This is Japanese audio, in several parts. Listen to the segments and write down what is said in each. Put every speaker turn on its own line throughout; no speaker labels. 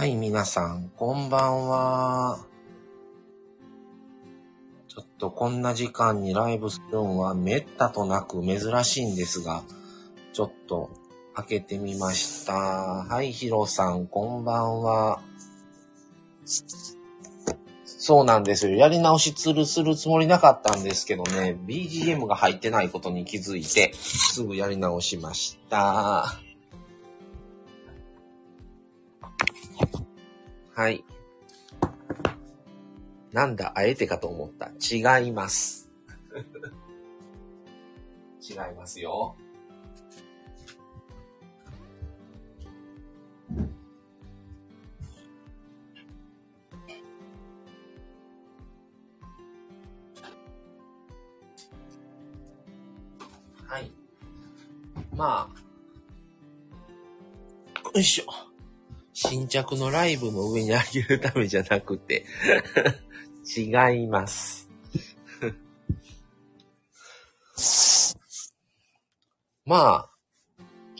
はい、皆さん、こんばんは。ちょっとこんな時間にライブするのはめったとなく珍しいんですが、ちょっと開けてみました。はい、ヒロさん、こんばんは。そうなんですよ。やり直しするするつもりなかったんですけどね、BGM が入ってないことに気づいて、すぐやり直しました。はい。なんだ、あえてかと思った。違います。違いますよ。はい。まあ。よいしょ。新着のライブの上に上げるためじゃなくて、違います。まあ、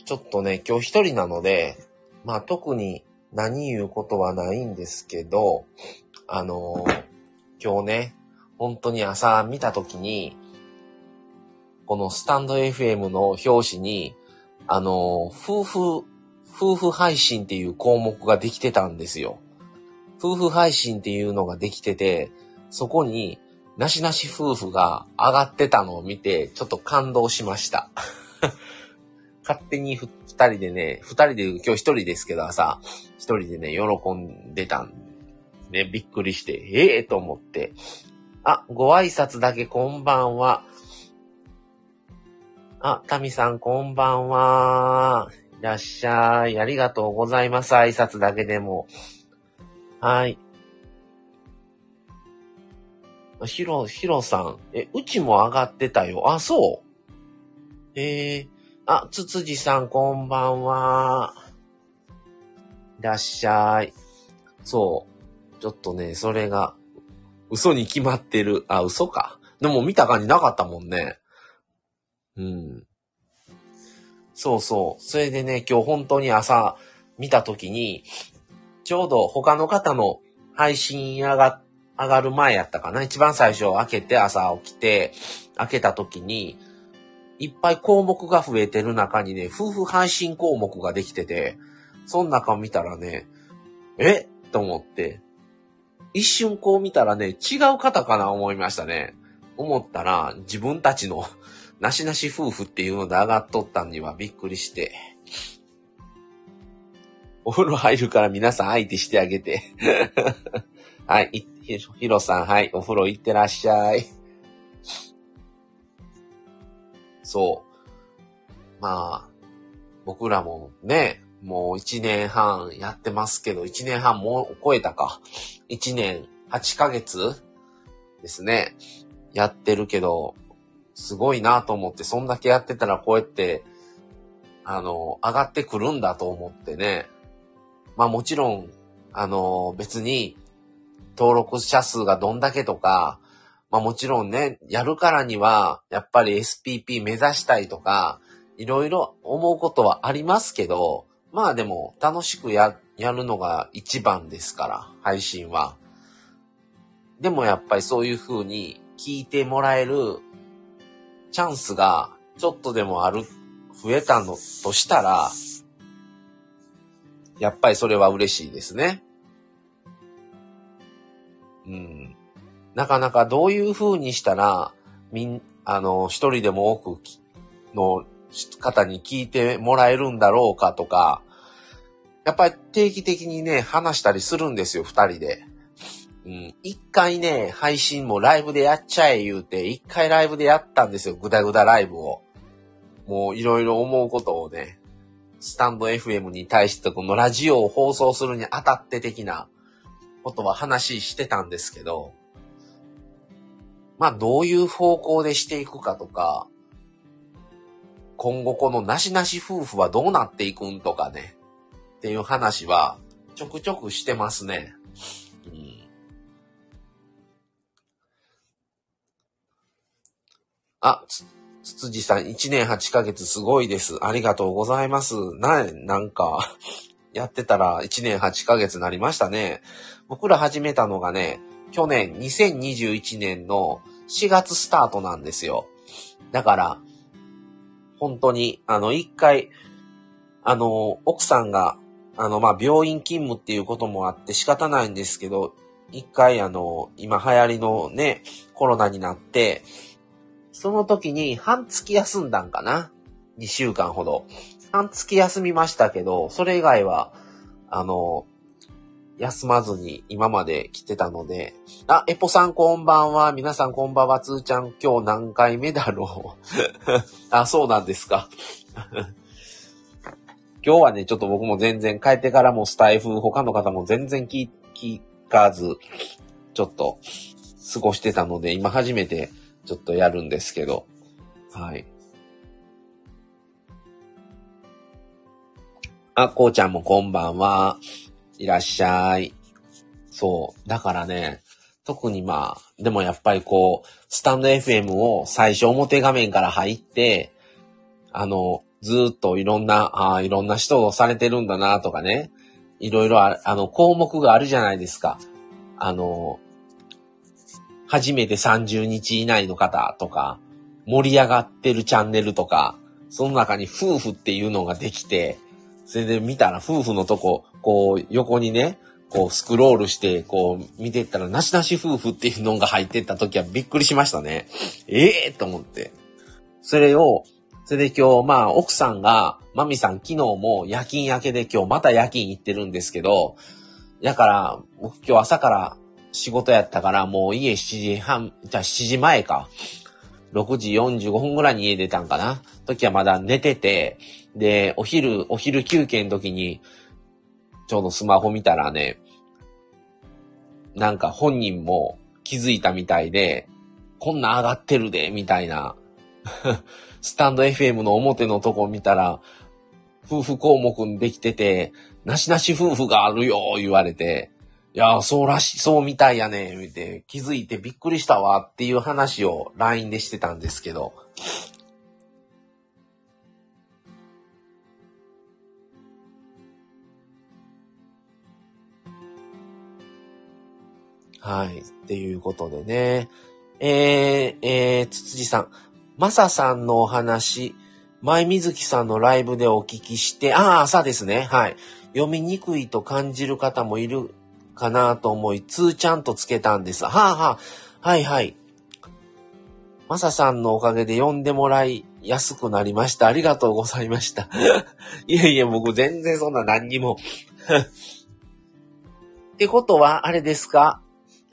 ちょっとね、今日一人なので、まあ特に何言うことはないんですけど、あのー今日ね、本当に朝見たときに、このスタンド FM の表紙に、あのー夫婦、夫婦配信っていう項目ができてたんですよ。夫婦配信っていうのができてて、そこに、なしなし夫婦が上がってたのを見て、ちょっと感動しました。勝手に二人でね、二人で今日一人ですけど朝、一人でね、喜んでたんね、びっくりして、ええと思って。あ、ご挨拶だけこんばんは。あ、タミさんこんばんは。いらっしゃい。ありがとうございます。挨拶だけでも。はい。ひろ、ひろさん。え、うちも上がってたよ。あ、そうえー、あ、つつじさんこんばんは。いらっしゃい。そう。ちょっとね、それが、嘘に決まってる。あ、嘘か。でも見た感じなかったもんね。うん。そうそう。それでね、今日本当に朝見たときに、ちょうど他の方の配信上が、上がる前やったかな。一番最初開けて朝起きて、開けたときに、いっぱい項目が増えてる中にね、夫婦配信項目ができてて、その中見たらね、え？と思って、一瞬こう見たらね、違う方かな思いましたね。思ったら、自分たちのなしなし夫婦っていうので上がっとったんにはびっくりして。お風呂入るから皆さん相手してあげて。はい、ひひろさん、はい、お風呂行ってらっしゃい。そう。まあ、僕らもね、もう一年半やってますけど、一年半もう超えたか。一年八ヶ月ですね。やってるけど、すごいなと思って、そんだけやってたらこうやって、あの、上がってくるんだと思ってね。まあもちろん、あの、別に、登録者数がどんだけとか、まあもちろんね、やるからには、やっぱり SPP 目指したいとか、いろいろ思うことはありますけど、まあでも楽しくや、やるのが一番ですから、配信は。でもやっぱりそういう風に聞いてもらえるチャンスがちょっとでもある、増えたのとしたら、やっぱりそれは嬉しいですね。うん。なかなかどういう風にしたら、みん、あの、一人でも多くの方に聞いてもらえるんだろうかとか、やっぱり定期的にね、話したりするんですよ、二人で。うん。一回ね、配信もライブでやっちゃえ言うて、一回ライブでやったんですよ、ぐだぐだライブを。もういろいろ思うことをね、スタンド FM に対してこのラジオを放送するにあたって的なことは話してたんですけど、まあどういう方向でしていくかとか、今後このなしなし夫婦はどうなっていくんとかね、っていう話はちょくちょくしてますね。あ、つ、つつじさん、1年8ヶ月すごいです。ありがとうございます。な、なんか、やってたら1年8ヶ月なりましたね。僕ら始めたのがね、去年2021年の4月スタートなんですよ。だから、本当に、あの、一回、あの、奥さんが、あの、ま、病院勤務っていうこともあって仕方ないんですけど、一回あの、今流行りのね、コロナになって、その時に半月休んだんかな ?2 週間ほど。半月休みましたけど、それ以外は、あの、休まずに今まで来てたので、あ、エポさんこんばんは。皆さんこんばんは。つーちゃん今日何回目だろう？あ、そうなんですか。今日はね、ちょっと僕も全然帰ってからもスタイフ、他の方も全然聞かず、ちょっと過ごしてたので、今初めてちょっとやるんですけど、はい。あ、こうちゃんもこんばんは。いらっしゃい。そう。だからね、特にまあ、でもやっぱりこう、スタンド FM を最初表画面から入って、あの、ずっといろんな、あ、いろんな人をされてるんだなとかね。いろいろあ、あの、項目があるじゃないですか。あの、初めて30日以内の方とか、盛り上がってるチャンネルとか、その中に夫婦っていうのができて、それで見たら夫婦のとこ、こう、横にね、こう、スクロールして、こう、見てったら、なしなし夫婦っていうのが入ってった時はびっくりしましたね。ええー、と思って。それを、それで今日、まあ、奥さんが、マミさん昨日も夜勤明けで今日また夜勤行ってるんですけど、だから、僕今日朝から仕事やったから、もう家7時半、じゃあ7時前か。6時45分ぐらいに家出たんかな。時はまだ寝てて、で、お昼、お昼休憩の時に、ちょうどスマホ見たらね、なんか本人も気づいたみたいで、こんな上がってるで、みたいな スタンド FM の表のとこ見たら、夫婦項目にできてて、なしなし夫婦があるよ、言われて、いやそうらしい、そうみたいやね、見て、気づいてびっくりしたわっていう話を LINE でしてたんですけど。はい。っていうことでね。えー、えー、つつじさん。まささんのお話、前水木さんのライブでお聞きして、ああ、朝ですね。はい。読みにくいと感じる方もいるかなと思い、通ちゃんとつけたんです。はあはあ。はいはい。まささんのおかげで読んでもらいやすくなりました。ありがとうございました。いやいや、僕全然そんな何にも ってことは、あれですか？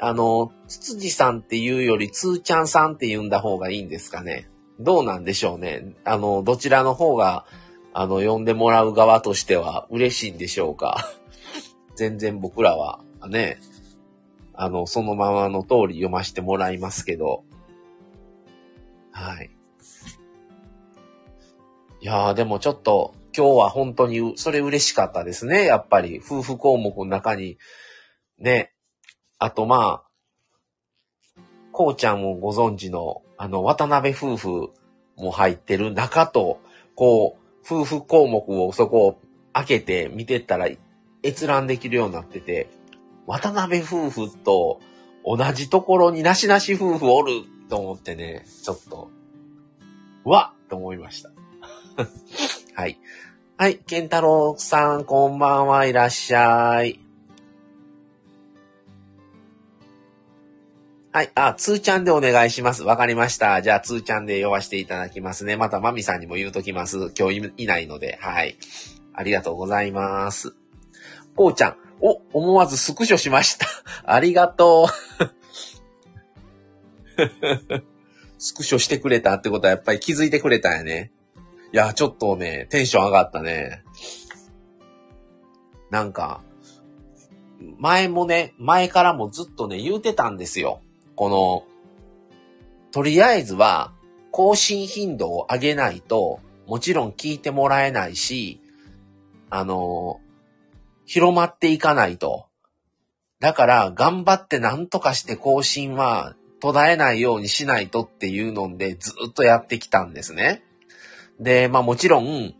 あの、つつじさんっていうより、つーちゃんさんって言うんだ方がいいんですかね？どうなんでしょうね？あの、どちらの方が、あの、呼んでもらう側としては嬉しいんでしょうか？全然僕らはね、あの、そのままの通り読ませてもらいますけど。はい。いやー、でもちょっと、今日は本当に、それ嬉しかったですね。やっぱり、夫婦項目の中に、ね。あとまあ、こうちゃんもご存知の、あの、渡辺夫婦も入ってる中と、こう、夫婦項目をそこを開けて見てったら閲覧できるようになってて、渡辺夫婦と同じところになしなし夫婦おると思ってね、ちょっと、わっと思いました。はい。はい、健太郎さん、こんばんはいらっしゃい。はい。あ、つーちゃんでお願いします。わかりました。じゃあ、つーちゃんで呼ばせていただきますね。また、まみさんにも言うときます。今日いないので。はい。ありがとうございます。こうちゃん。お、思わずスクショしました。ありがとう。スクショしてくれたってことはやっぱり気づいてくれたんやね。いや、ちょっとね、テンション上がったね。なんか、前もね、前からもずっとね、言うてたんですよ。この、とりあえずは、更新頻度を上げないと、もちろん聞いてもらえないし、あの、広まっていかないと。だから、頑張って何とかして更新は途絶えないようにしないとっていうので、ずっとやってきたんですね。で、まあもちろん、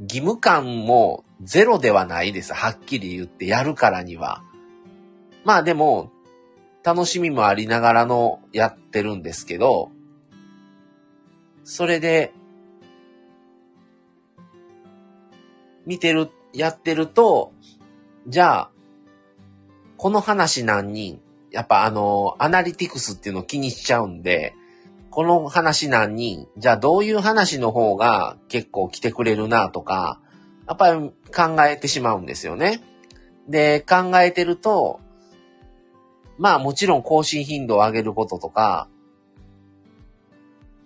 義務感もゼロではないです。はっきり言ってやるからには。まあでも、楽しみもありながらのやってるんですけど、それで、見てる、やってると、じゃあ、この話何人？やっぱあの、アナリティクスっていうのを気にしちゃうんで、この話何人？じゃあどういう話の方が結構来てくれるなとか、やっぱり考えてしまうんですよね。で、考えてると、まあもちろん更新頻度を上げることとか、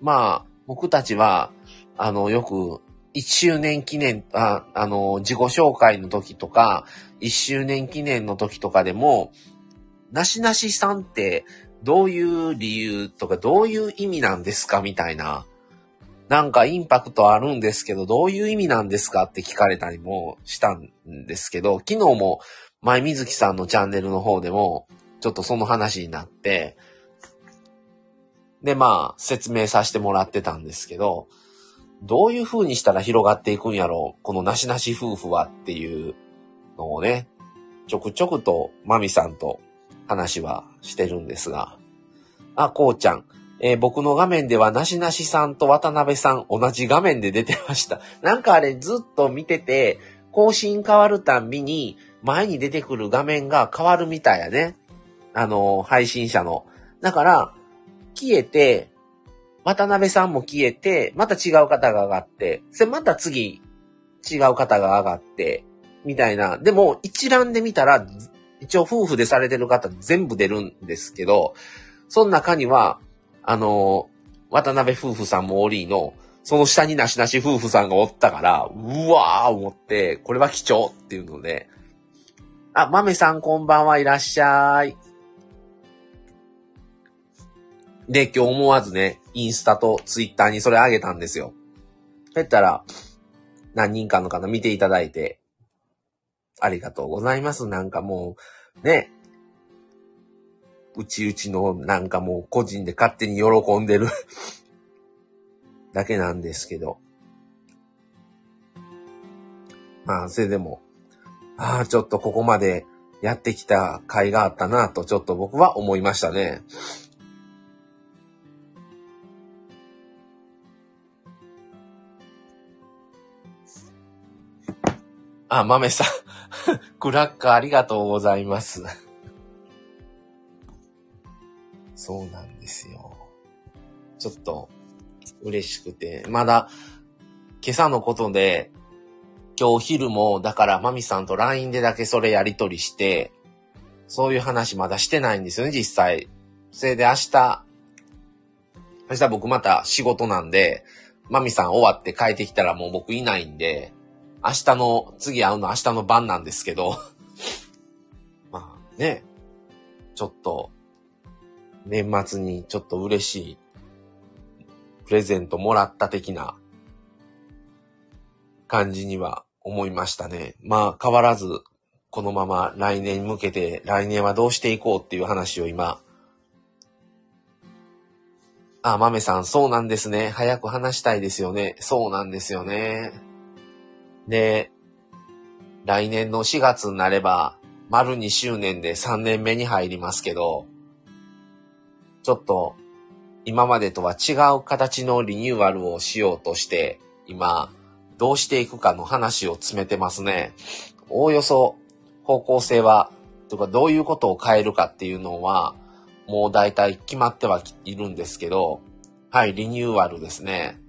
まあ僕たちは、あの、よく1周年記念、ああの、自己紹介の時とか、1周年記念の時とかでも、なしなしさんってどういう理由とかどういう意味なんですかみたいな。なんかインパクトあるんですけど、どういう意味なんですかって聞かれたりもしたんですけど、昨日も前水木さんのチャンネルの方でも、ちょっとその話になって、で、まあ、説明させてもらってたんですけど、どういう風にしたら広がっていくんやろうこのなしなし夫婦はっていうのをね、ちょくちょくとマミさんと話はしてるんですが。あ、こうちゃん。えー、僕の画面ではなしなしさんと渡辺さん同じ画面で出てました。なんかあれずっと見てて、更新変わるたんびに前に出てくる画面が変わるみたいやね。あのー、配信者の。だから、消えて、渡辺さんも消えて、また違う方が上がって、それまた次、違う方が上がって、みたいな。でも、一覧で見たら、一応夫婦でされてる方全部出るんですけど、その中には、あの、渡辺夫婦さんもおりの、その下になしなし夫婦さんがおったから、うわー思って、これは貴重っていうので、あ、豆さんこんばんはいらっしゃい。で、今日思わずね、インスタとツイッターにそれあげたんですよ。そったら、何人かの方見ていただいて、ありがとうございます。なんかもう、ね。うちうちのなんかもう個人で勝手に喜んでる だけなんですけど。まあ、それでも、ああ、ちょっとここまでやってきた甲斐があったなと、ちょっと僕は思いましたね。あ、豆さん。クラッカーありがとうございます。そうなんですよ。ちょっと嬉しくて、まだ今朝のことで、今日お昼も、だからマミさんと LINE でだけそれやりとりして、そういう話まだしてないんですよね、実際。それで明日、明日僕また仕事なんで、マミさん終わって帰ってきたらもう僕いないんで、明日の、次会うの明日の晩なんですけど まあね、ちょっと、年末にちょっと嬉しいプレゼントもらった的な感じには思いましたね。まあ変わらず、このまま来年に向けて来年はどうしていこうっていう話を今、あ、豆さん、そうなんですね。早く話したいですよね。そうなんですよね。で、来年の4月になれば、丸2周年で3年目に入りますけど、ちょっと今までとは違う形のリニューアルをしようとして、今、どうしていくかの話を詰めてますね。おおよそ方向性は、とかどういうことを変えるかっていうのは、もう大体決まってはいるんですけど、はい、リニューアルですね。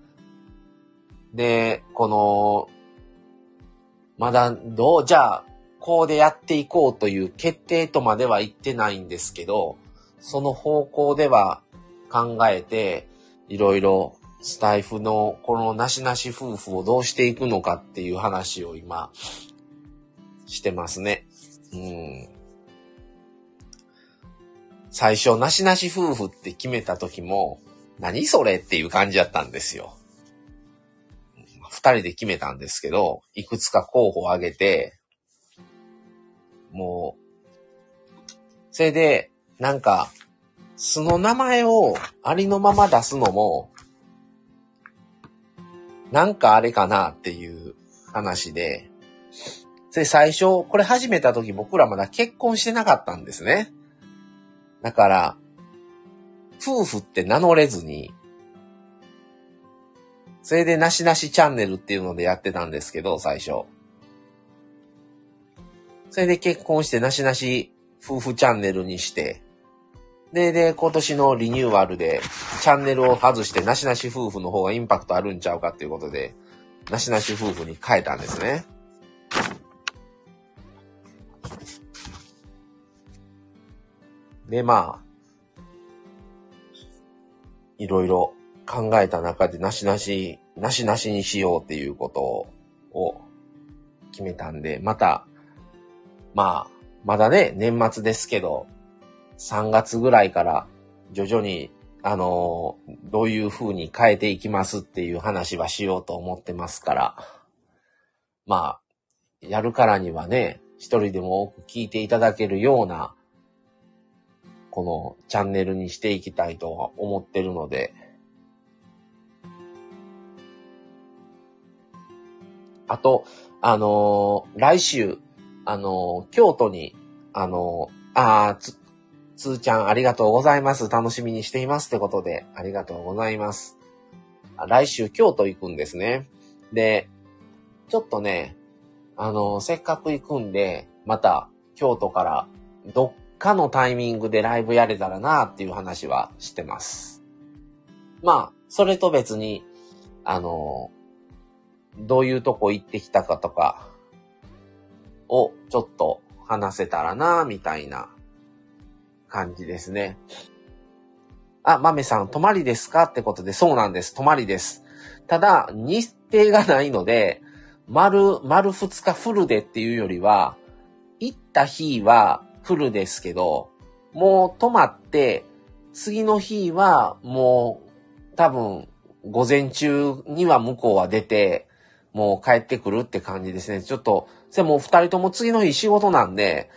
で、このまだどう、じゃあ、こうでやっていこうという決定とまでは言ってないんですけど、その方向では考えて、いろいろスタイフのこのなしなし夫婦をどうしていくのかっていう話を今、してますね。うん。最初、なしなし夫婦って決めた時も、何それっていう感じだったんですよ。二人で決めたんですけど、いくつか候補を挙げて、もう、それで、なんか、素の名前をありのまま出すのも、なんかあれかなっていう話で、それ最初、これ始めた時僕らまだ結婚してなかったんですね。だから、夫婦って名乗れずに、それでなしなしチャンネルっていうのでやってたんですけど、最初。それで結婚してなしなし夫婦チャンネルにして、で、で、今年のリニューアルで、チャンネルを外して、なしなし夫婦の方がインパクトあるんちゃうかっていうことで、なしなし夫婦に変えたんですね。で、まあ、いろいろ考えた中で、なしなし、なしなしにしようっていうことを決めたんで、また、まあ、まだね、年末ですけど、3月ぐらいから徐々に、あのどういう風に変えていきますっていう話はしようと思ってますから、まあ、やるからにはね、一人でも多く聞いていただけるような、このチャンネルにしていきたいとは思ってるので、あと、あのー、来週、あのー、京都に、あのー、あつ、つーちゃんありがとうございます。楽しみにしていますってことで、ありがとうございます。来週京都行くんですね。で、ちょっとね、あの、せっかく行くんで、また京都からどっかのタイミングでライブやれたらなっていう話はしてます。まあ、それと別に、あの、どういうとこ行ってきたかとかをちょっと話せたらなみたいな感じですね。あ、豆さん、泊まりですか？ってことで、そうなんです。泊まりです。ただ、日程がないので、丸、丸二日フルでっていうよりは、行った日はフルですけど、もう泊まって、次の日はもう多分午前中には向こうは出て、もう帰ってくるって感じですね。ちょっと、それもう二人とも次の日仕事なんで、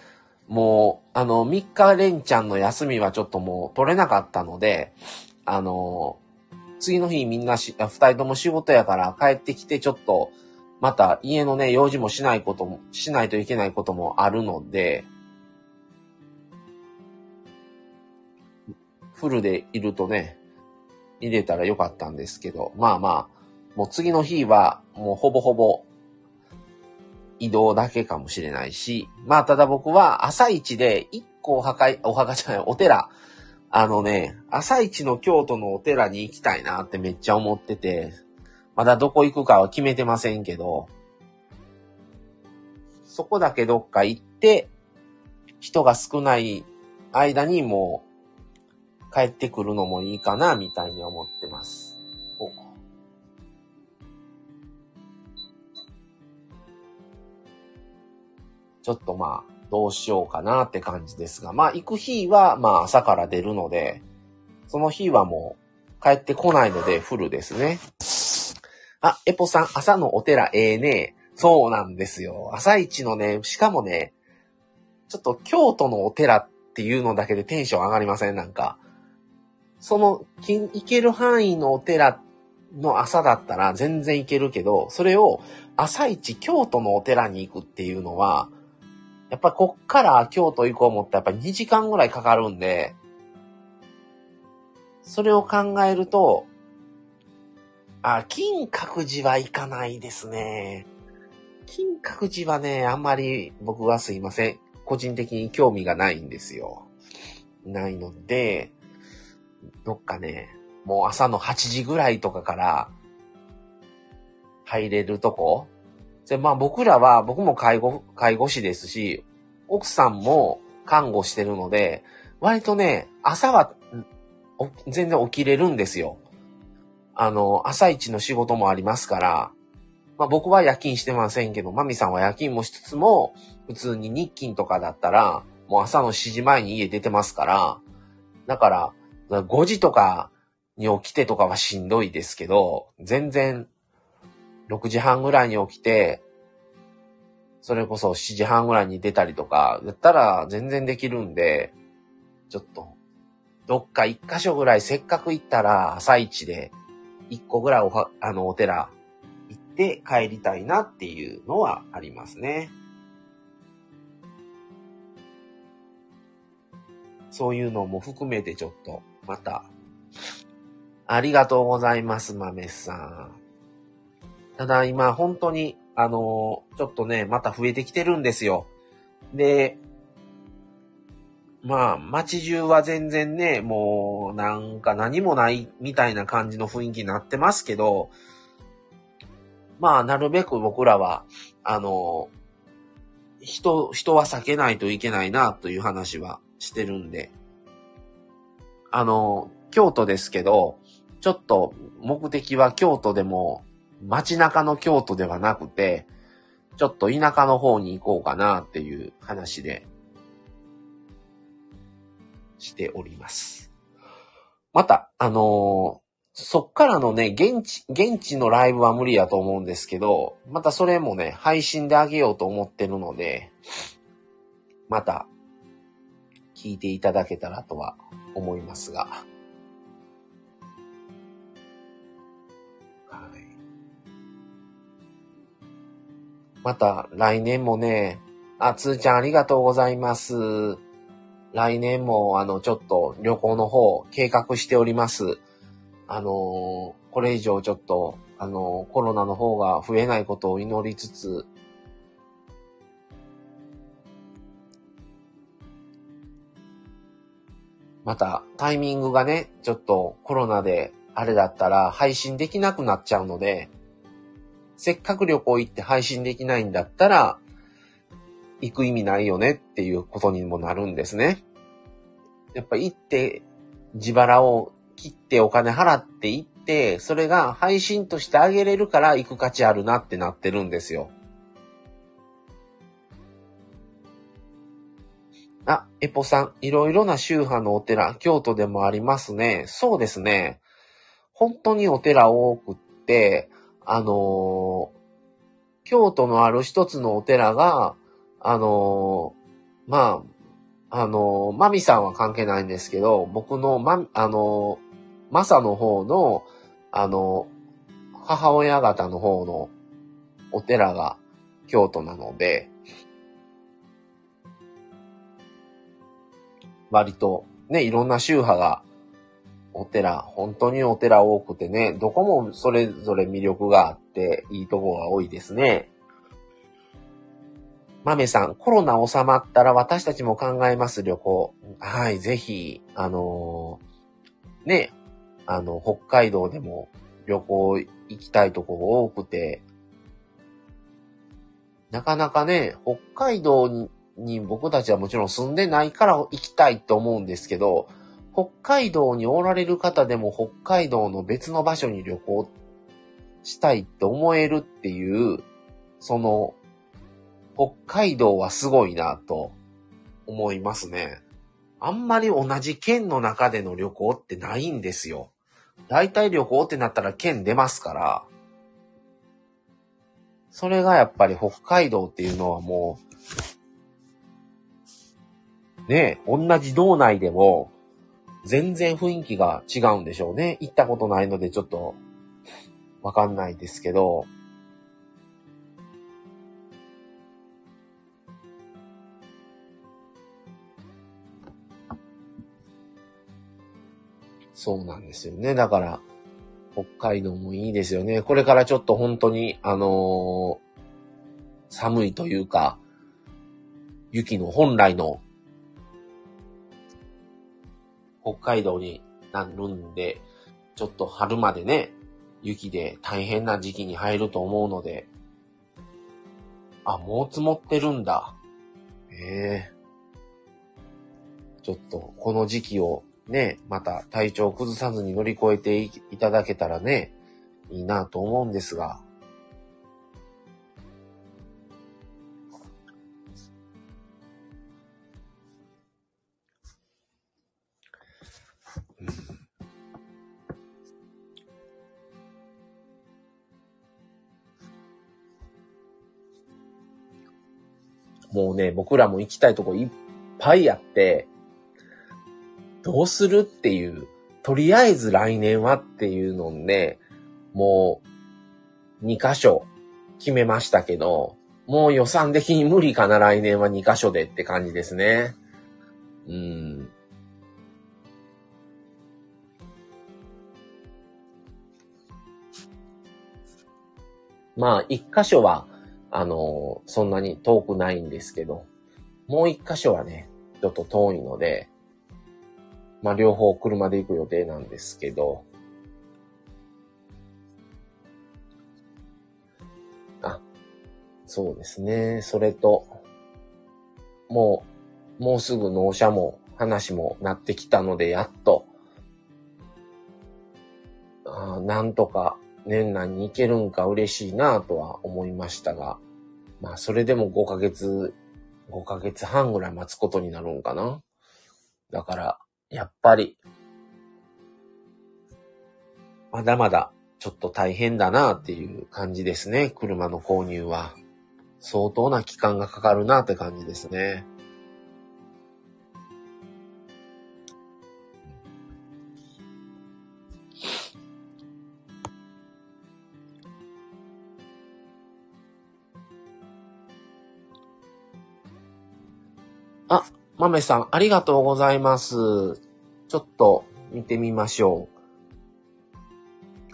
もう、あの、3日連チャンの休みはちょっともう取れなかったので、あの、次の日みんなし、二人とも仕事やから帰ってきてちょっと、また家のね、用事もしないことも、しないといけないこともあるので、フルでいるとね、入れたらよかったんですけど、まあまあ、もう次の日はもうほぼほぼ移動だけかもしれないし、まあただ僕は朝一で一個お墓、お墓じゃない、お寺、あのね、朝一の京都のお寺に行きたいなってめっちゃ思ってて、まだどこ行くかは決めてませんけど、そこだけどっか行って、人が少ない間にもう帰ってくるのもいいかな、みたいに思ってます。ちょっとまあ、どうしようかなって感じですが、まあ行く日はまあ朝から出るので、その日はもう帰ってこないのでフルですね。あ、エポさん、朝のお寺ええね。そうなんですよ。朝一のね、しかもね、ちょっと京都のお寺っていうのだけでテンション上がりません？なんか。その、行ける範囲のお寺の朝だったら全然行けるけど、それを朝一京都のお寺に行くっていうのは、やっぱこっから京都行こう思ったらやっぱ2時間ぐらいかかるんで、それを考えると、あ、金閣寺は行かないですね。金閣寺はね、あんまり僕はすいません。個人的に興味がないんですよ。ないので、どっかね、もう朝の8時ぐらいとかから入れるとこで、まあ僕らは、僕も介護、介護士ですし、奥さんも看護してるので、割とね、朝は、全然起きれるんですよ。あの、朝一の仕事もありますから、まあ僕は夜勤してませんけど、マミさんは夜勤もしつつも、普通に日勤とかだったら、もう朝の7時前に家出てますから、だから、5時とかに起きてとかはしんどいですけど、全然6時半ぐらいに起きて、それこそ7時半ぐらいに出たりとか、だったら全然できるんで、ちょっと、どっか一箇所ぐらいせっかく行ったら朝一で一個ぐらいおは、あの、お寺行って帰りたいなっていうのはありますね。そういうのも含めてちょっと、また、ありがとうございます、豆さん。ただ今、本当に、あのちょっとね、また増えてきてるんですよ。で、まあ、街中は全然ね、もう、なんか何もないみたいな感じの雰囲気になってますけど、まあ、なるべく僕らは、あの、人、人は避けないといけないな、という話はしてるんで。あの、京都ですけど、ちょっと目的は京都でも、街中の京都ではなくて、ちょっと田舎の方に行こうかなっていう話でしております。また、あのー、そっからのね、現地、現地のライブは無理やと思うんですけど、またそれもね、配信であげようと思ってるので、また、聞いていただけたらとは思いますが。また、来年もね、あ、つーちゃんありがとうございます。来年も、あの、ちょっと旅行の方、計画しております。あのー、これ以上ちょっと、あのー、コロナの方が増えないことを祈りつつ、また、タイミングがね、ちょっとコロナであれだったら配信できなくなっちゃうので、せっかく旅行行って配信できないんだったら、行く意味ないよねっていうことにもなるんですね。やっぱ行って自腹を切ってお金払って行って、それが配信としてあげれるから行く価値あるなってなってるんですよ。あ、エポさん、いろいろな宗派のお寺、京都でもありますね。そうですね。本当にお寺多くって、あの、京都のある一つのお寺が、あの、まあ、あのー、マミさんは関係ないんですけど、僕のま、あの、マサの方の、あの、母親方の方のお寺が京都なので、割とね、いろんな宗派がお寺、本当にお寺多くてね、どこもそれぞれ魅力があっていいとこが多いですね。豆さん、コロナ収まったら私たちも考えます旅行。はい、ぜひ、あのー、ね、あの、北海道でも旅行行きたいとこが多くて、なかなかね、北海道に僕たちはもちろん住んでないから行きたいと思うんですけど、北海道におられる方でも北海道の別の場所に旅行したいって思えるっていう、その北海道はすごいなと思いますね。あんまり同じ県の中での旅行ってないんですよ。大体旅行ってなったら県出ますから。それがやっぱり北海道っていうのはもう、ねえ、同じ道内でも全然雰囲気が違うんでしょうね。行ったことないのでちょっとわかんないですけど、そうなんですよね。だから、北海道もいいですよね。これからちょっと本当に、あのー、寒いというか、雪の本来の北海道になるんで、ちょっと春までね、雪で大変な時期に入ると思うので、あ、もう積もってるんだ。ええー、ちょっと、この時期をね、また体調を崩さずに乗り越えていただけたらね、いいなと思うんですが。もうね、僕らも行きたいとこいっぱいあって、どうするっていう、とりあえず来年はっていうので、もう、2箇所決めましたけど、もう予算的に無理かな、来年は2箇所でって感じですね。うん。まあ、一箇所は、あの、そんなに遠くないんですけど、もう一箇所はね、ちょっと遠いので、まあ、両方車で行く予定なんですけど、あ、そうですね。それと、もう、もうすぐ納車も話もなってきたので、やっと、あなんとか年内に行けるんか嬉しいなとは思いましたが、まあそれでも5ヶ月、5ヶ月半ぐらい待つことになるんかな。だから、やっぱり、まだまだちょっと大変だなっていう感じですね。車の購入は。相当な期間がかかるなって感じですね。あ、豆さん、ありがとうございます。ちょっと見てみましょ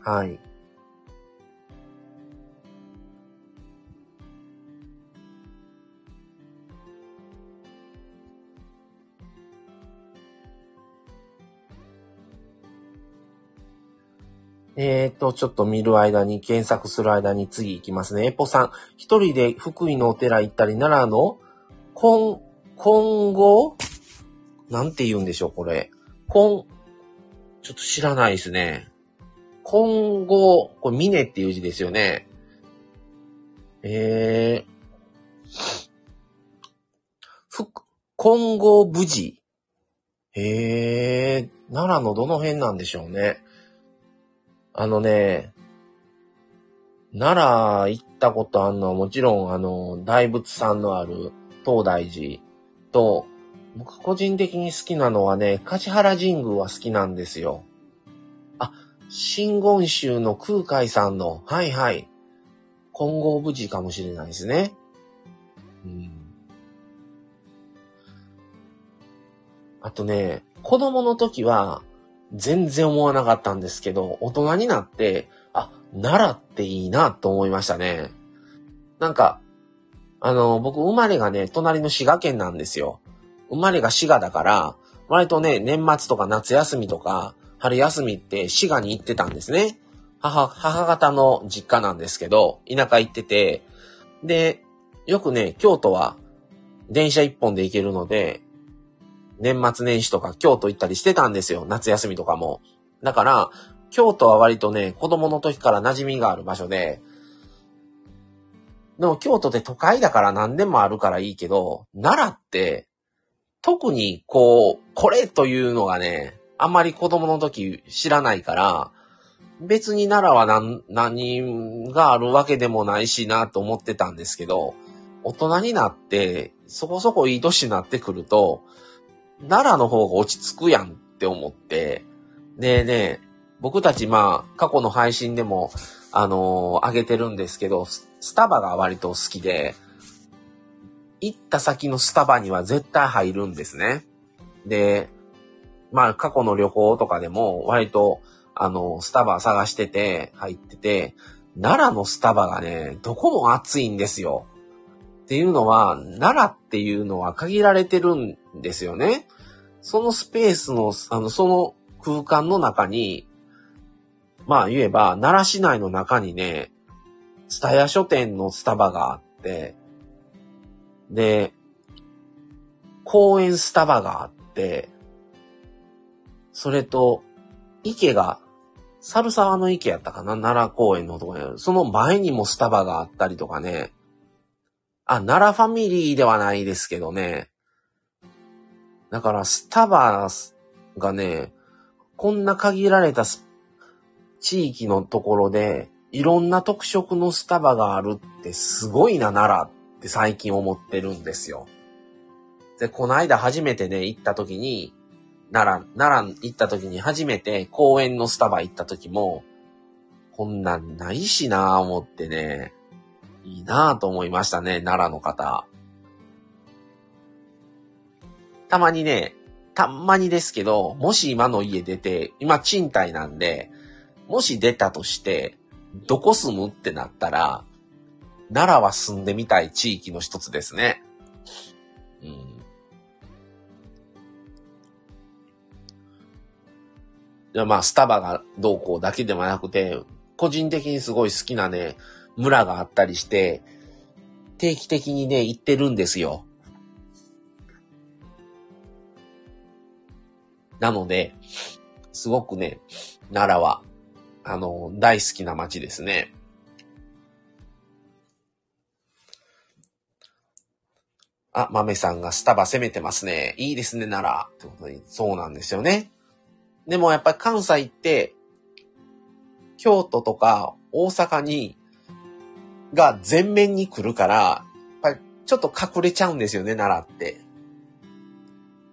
う。はい。えっ、と、ちょっと見る間に、検索する間に次行きますね。エポさん、一人で福井のお寺行ったり、奈良の金、今後なんて言うんでしょう、これ。今、ちょっと知らないですね。今後、これ、峰っていう字ですよね。えー、ふ、今後無事。へえ、奈良のどの辺なんでしょうね。あのね、奈良行ったことあんのはもちろんあの、大仏さんのある東大寺と、僕個人的に好きなのはね、梶原神宮は好きなんですよ。あ、真言宗の空海さんの、はいはい。金剛無事かもしれないですね。うん。あとね、子供の時は全然思わなかったんですけど、大人になって、あ、奈良っていいなと思いましたね。なんか、あの、僕生まれがね、隣の滋賀県なんですよ。生まれが滋賀だから、割とね、年末とか夏休みとか、春休みって滋賀に行ってたんですね。母、母方の実家なんですけど、田舎行ってて、で、よくね、京都は電車一本で行けるので、年末年始とか京都行ったりしてたんですよ。夏休みとかも。だから、京都は割とね、子供の時から馴染みがある場所で、でも京都って都会だから何でもあるからいいけど、奈良って特にこう、これというのがね、あんまり子供の時知らないから、別に奈良は何、何があるわけでもないしなと思ってたんですけど、大人になって、そこそこいい年になってくると、奈良の方が落ち着くやんって思って、でね、僕たちまあ、過去の配信でも、あのー、上げてるんですけど、スタバが割と好きで、行った先のスタバには絶対入るんですね。で、まあ過去の旅行とかでも割とあの、スタバ探してて入ってて、奈良のスタバがね、どこも暑いんですよ。っていうのは、奈良っていうのは限られてるんですよね。そのスペースの、あの、その空間の中に、まあ言えば、奈良市内の中にね、スタヤ書店のスタバがあって、で、公園スタバがあって、それと、池が、猿沢の池やったかな奈良公園のとこにある。その前にもスタバがあったりとかね。あ、奈良ファミリーではないですけどね。だから、スタバがね、こんな限られたス地域のところで、いろんな特色のスタバがあるってすごいな、奈良って最近思ってるんですよ。で、この間初めてね、行った時に、奈良、奈良行った時に初めて公園のスタバ行った時も、こんなんないしなぁ思ってね、いいなぁと思いましたね、奈良の方。たまにね、たんまにですけど、もし今の家出て、今賃貸なんで、もし出たとして、どこ住むってなったら、奈良は住んでみたい地域の一つですね。うん。いやまあ、スタバがどうこうだけでもなくて、個人的にすごい好きなね、村があったりして、定期的にね、行ってるんですよ。なので、すごくね、奈良は、あの、大好きな街ですね。あ、豆さんがスタバ攻めてますね。いいですね、奈良。ってことに、そうなんですよね。でもやっぱり関西って、京都とか大阪に、が全面に来るから、やっぱりちょっと隠れちゃうんですよね、奈良って。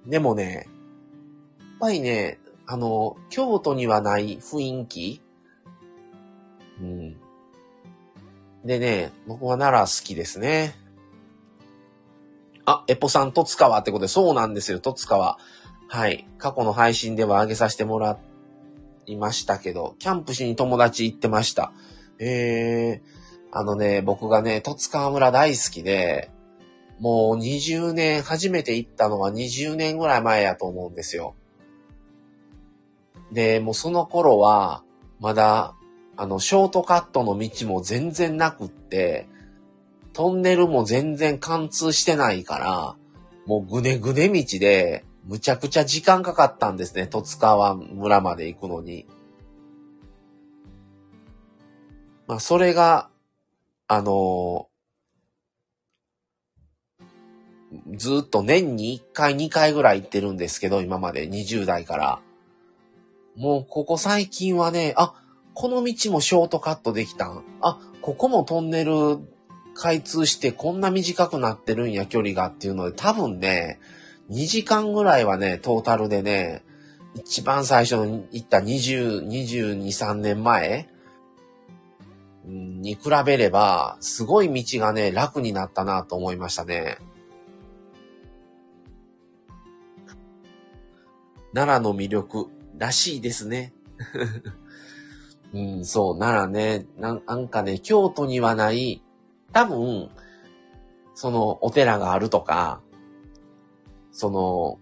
でもね、やっぱりね、あの、京都にはない雰囲気うん。でね、僕は奈良好きですね。あ、エポさん、戸塚はってことで、そうなんですよ、戸塚は。はい。過去の配信では上げさせてもらいましたけど、キャンプしに友達行ってました。えー、あのね、僕がね、戸塚村大好きで、もう20年、初めて行ったのは20年ぐらい前やと思うんですよ。で、もうその頃は、まだ、あの、ショートカットの道も全然なくって、トンネルも全然貫通してないから、もうぐねぐね道で、むちゃくちゃ時間かかったんですね、戸塚湾村まで行くのに。まあ、それが、あのー、ずっと年に1回2回ぐらい行ってるんですけど、今まで20代から。もうここ最近はね、あ、この道もショートカットできたん？あ、ここもトンネル開通してこんな短くなってるんや、距離がっていうので、多分ね、2時間ぐらいはね、トータルでね、一番最初に行った20、22、3年前に比べれば、すごい道がね、楽になったなと思いましたね。奈良の魅力、らしいですね。うん、そう、ならね、なんかね、京都にはない、多分、そのお寺があるとか、その、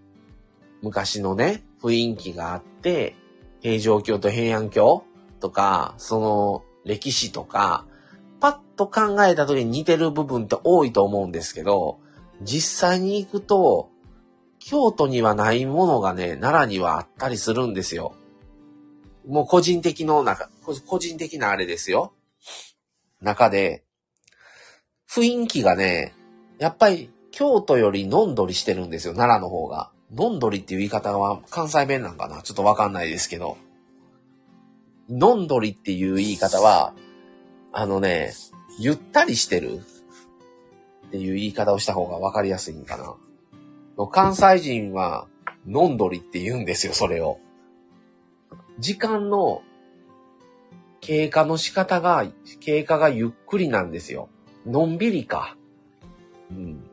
昔のね、雰囲気があって、平城京と平安京とか、その歴史とか、パッと考えた時に似てる部分って多いと思うんですけど、実際に行くと、京都にはないものがね、奈良にはあったりするんですよ。もう個人的の中、個人的なあれですよ。中で、雰囲気がね、やっぱり京都よりのんどりしてるんですよ、奈良の方が。のんどりっていう言い方は関西弁なんかな？ちょっとわかんないですけど。のんどりっていう言い方は、あのね、ゆったりしてるっていう言い方をした方がわかりやすいんかな。関西人は、のんどりって言うんですよ、それを。時間の経過の仕方が、経過がゆっくりなんですよ。のんびりか。うん。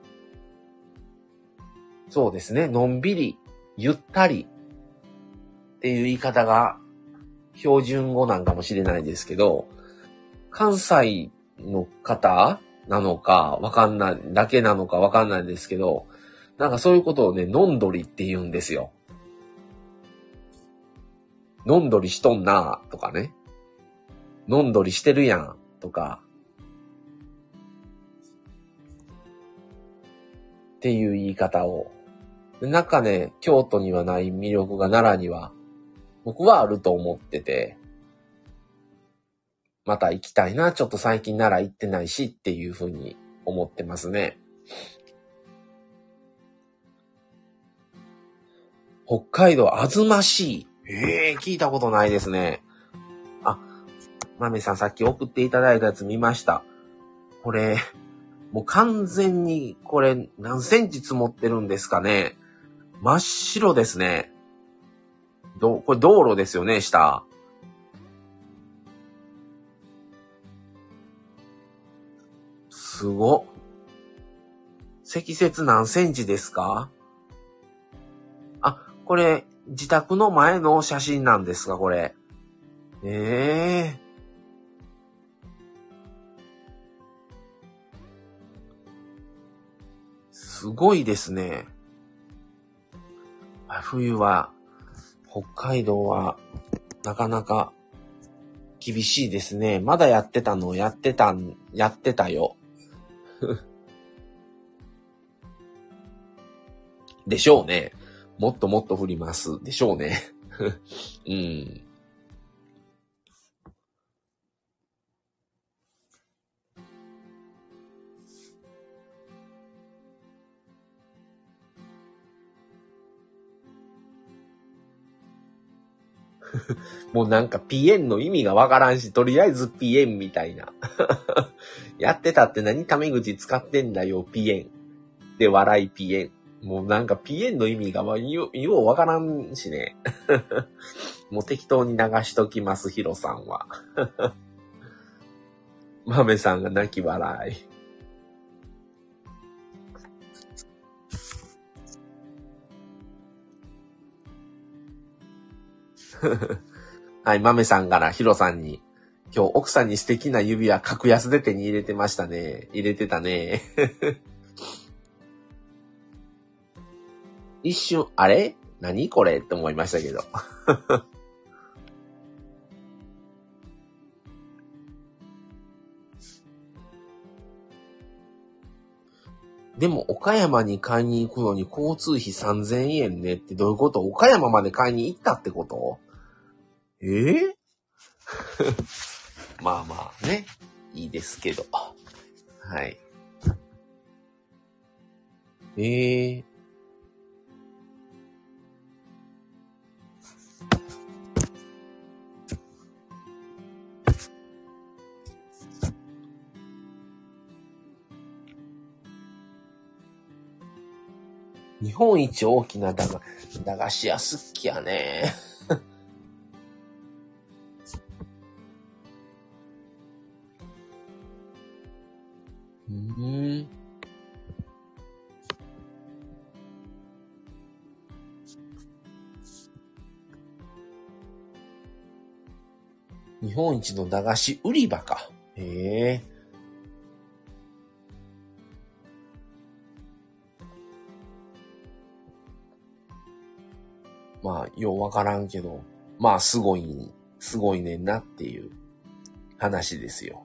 そうですね。のんびり、ゆったりっていう言い方が標準語なんかもしれないですけど、関西の方なのかわかんない、だけなのかわかんないですけど、なんかそういうことをね、飲んどりって言うんですよ。飲んどりしとんなとかね。飲んどりしてるやんとか。っていう言い方を。なんかね、京都にはない魅力が奈良には、僕はあると思ってて、また行きたいな、ちょっと最近奈良行ってないしっていうふうに思ってますね。北海道あずま市。ええー、聞いたことないですね。あ、マミさんさっき送っていただいたやつ見ました。これ、もう完全に、これ何センチ積もってるんですかね。真っ白ですね。ど、これ道路ですよね、下。すご。積雪何センチですか？あ、これ、自宅の前の写真なんですか、これ。ええすごいですね。冬は、北海道は、なかなか厳しいですね。まだやってたの？やってたん、やってたよ。でしょうね。もっともっと降ります。でしょうね。うん。もうなんかピエンの意味がわからんし、とりあえずピエンみたいな。やってたって何タメ口使ってんだよ、ピエン。で、笑いピエン。もうなんかピエンの意味がよようわからんしね。もう適当に流しときます、ヒロさんは。豆さんが泣き笑い。はい、豆さんからヒロさんに、今日奥さんに素敵な指輪格安で手に入れてましたね。入れてたね。一瞬、あれ？何これ？って思いましたけど。でも、岡山に買いに行くのに交通費3000円ねってどういうこと？岡山まで買いに行ったってこと？え？えー、まあまあね、いいですけど。はい。ええー、日本一大きな駄菓駄菓子屋好きやね。うん。日本一の駄菓子売り場か。へえ。まあ、ようわからんけど、まあ、すごい、すごいねんなっていう話ですよ。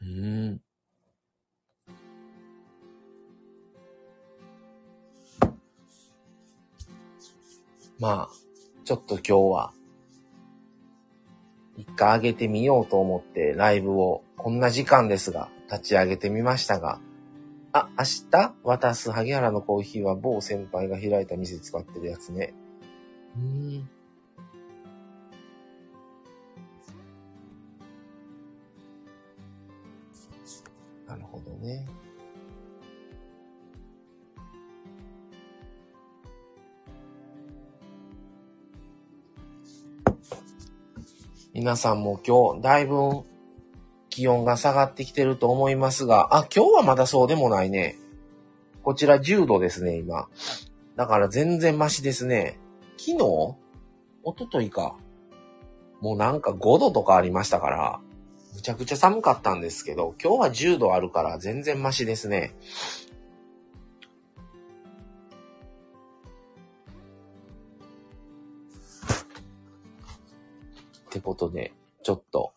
うん。まあ、ちょっと今日はか上げてみようと思ってライブをこんな時間ですが立ち上げてみましたが、あ、明日？渡す萩原のコーヒーは某先輩が開いた店使ってるやつね。皆さんも今日、だいぶ気温が下がってきてると思いますが、あ、今日はまだそうでもないね。こちら10度ですね、今。だから全然マシですね。昨日一昨日か。もうなんか5度とかありましたから、むちゃくちゃ寒かったんですけど、今日は10度あるから全然マシですね。ってことで、ちょっと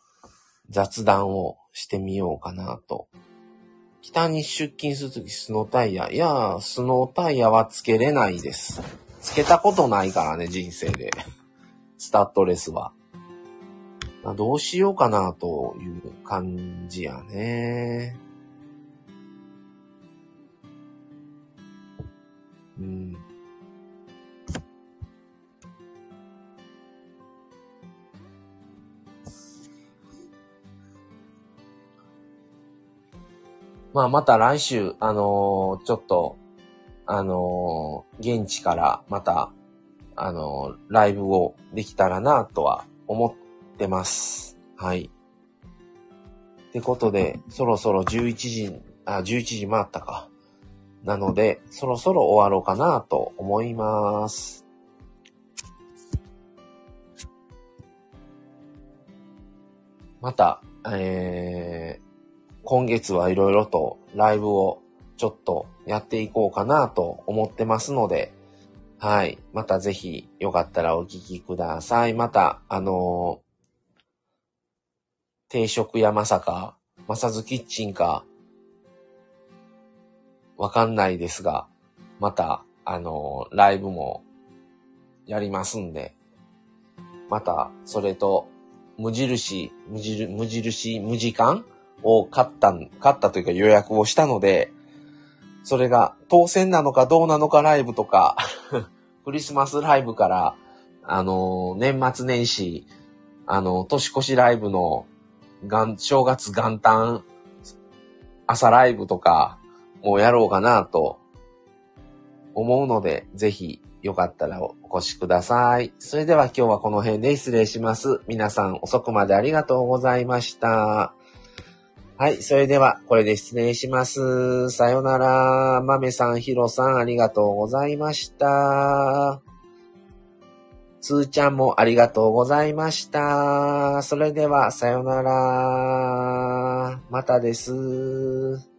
雑談をしてみようかなと。北に出勤するときスノータイヤ。いやスノータイヤはつけれないです。つけたことないからね、人生で。スタッドレスは。どうしようかなという感じやね。うん。まあ、また来週、あのー、ちょっと、あのー現地からまた、あのーライブをできたらなとは思ってます。はい。ってことで、そろそろ11時、あ、11時回ったか。なので、そろそろ終わろうかなと思います。また、えー、今月はいろいろとライブをちょっとやっていこうかなと思ってますので、はい。またぜひよかったらお聞きください。また、あのー定食屋まさか、まさずキッチンか、わかんないですが、また、あのーライブもやりますんで、また、それと、無印、無印、無印、無時間を買った、買ったというか予約をしたので、それが当選なのかどうなのかライブとか、クリスマスライブから、あのー年末年始、あの、年越しライブの、元、正月元旦、朝ライブとか、もうやろうかなと、思うので、ぜひ、よかったらお越しください。それでは今日はこの辺で失礼します。皆さん遅くまでありがとうございました。はい、それではこれで失礼します。さよなら。まめさん、ひろさん、ありがとうございました。つーちゃんもありがとうございました。それでは、さよなら。またです。